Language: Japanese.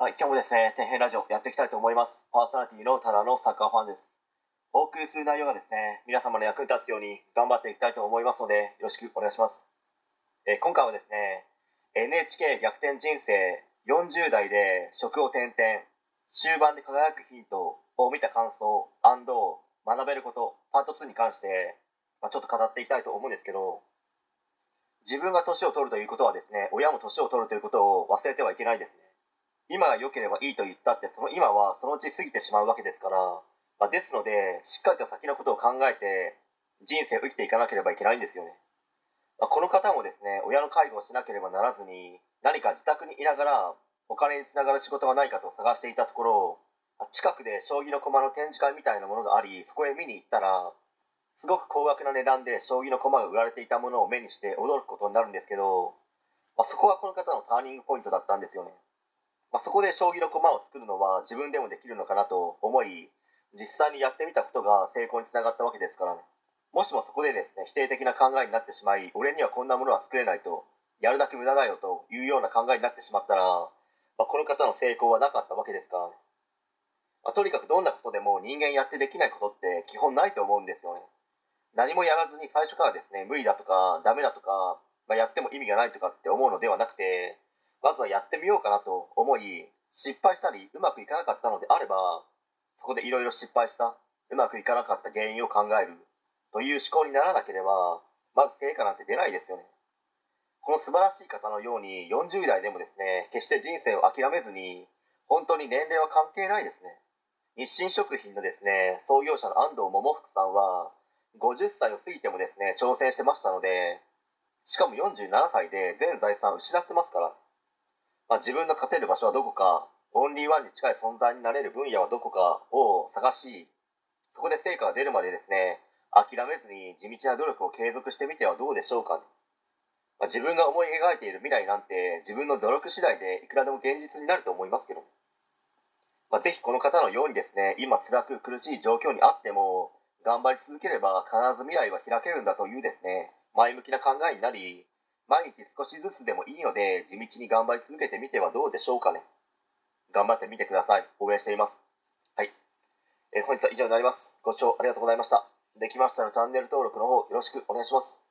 はい、今日もですね、天変ラジオやっていきたいと思います。パーソナリティのただのサッカーファンです。お送りする内容がですね、皆様の役に立つように頑張っていきたいと思いますので、よろしくお願いします。えー今回はですね、NHK 逆転人生40代で職を転々、終盤で輝くヒントを見た感想学べること、パート2に関して、まあ、ちょっと語っていきたいと思うんですけど、自分が年を取るということはですね、親も年を取るということを忘れてはいけないですね。今が良ければいいと言ったってその今はそのうち過ぎてしまうわけですから、まあ、ですのでしっかりと先のことを考えて人生を生きていかなければいけないんですよね、まあ、この方もですね親の介護をしなければならずに何か自宅にいながらお金につながる仕事がないかと探していたところ近くで将棋の駒の展示会みたいなものがありそこへ見に行ったらすごく高額な値段で将棋の駒が売られていたものを目にして驚くことになるんですけど、まあ、そこがこの方のターニングポイントだったんですよね。まあ、そこで将棋の駒を作るのは自分でもできるのかなと思い実際にやってみたことが成功につながったわけですからね。もしもそこでですね否定的な考えになってしまい俺にはこんなものは作れないとやるだけ無駄だよというような考えになってしまったら、まあ、この方の成功はなかったわけですからね、まあ、とにかくどんなことでも人間やってできないことって基本ないと思うんですよね。何もやらずに最初からですね無理だとかダメだとか、まあ、やっても意味がないとかって思うのではなくてまずはやってみようかなと思い失敗したりうまくいかなかったのであればそこでいろいろ失敗したうまくいかなかった原因を考えるという思考にならなければまず成果なんて出ないですよね。この素晴らしい方のように40代でもですね決して人生を諦めずに本当に年齢は関係ないですね。日清食品のですね創業者の安藤桃福さんは50歳を過ぎてもですね挑戦してましたのでしかも47歳で全財産失ってますからまあ、自分の勝てる場所はどこかオンリーワンに近い存在になれる分野はどこかを探しそこで成果が出るまでですね諦めずに地道な努力を継続してみてはどうでしょうか、まあ、自分が思い描いている未来なんて自分の努力次第でいくらでも現実になると思いますけど、まあ、ぜひこの方のようにですね今辛く苦しい状況にあっても頑張り続ければ必ず未来は開けるんだというですね前向きな考えになり毎日少しずつでもいいので地道に頑張り続けてみてはどうでしょうかね。頑張ってみてください。応援しています。はい、えー本日は以上になります。ご視聴ありがとうございました。できましたらチャンネル登録の方よろしくお願いします。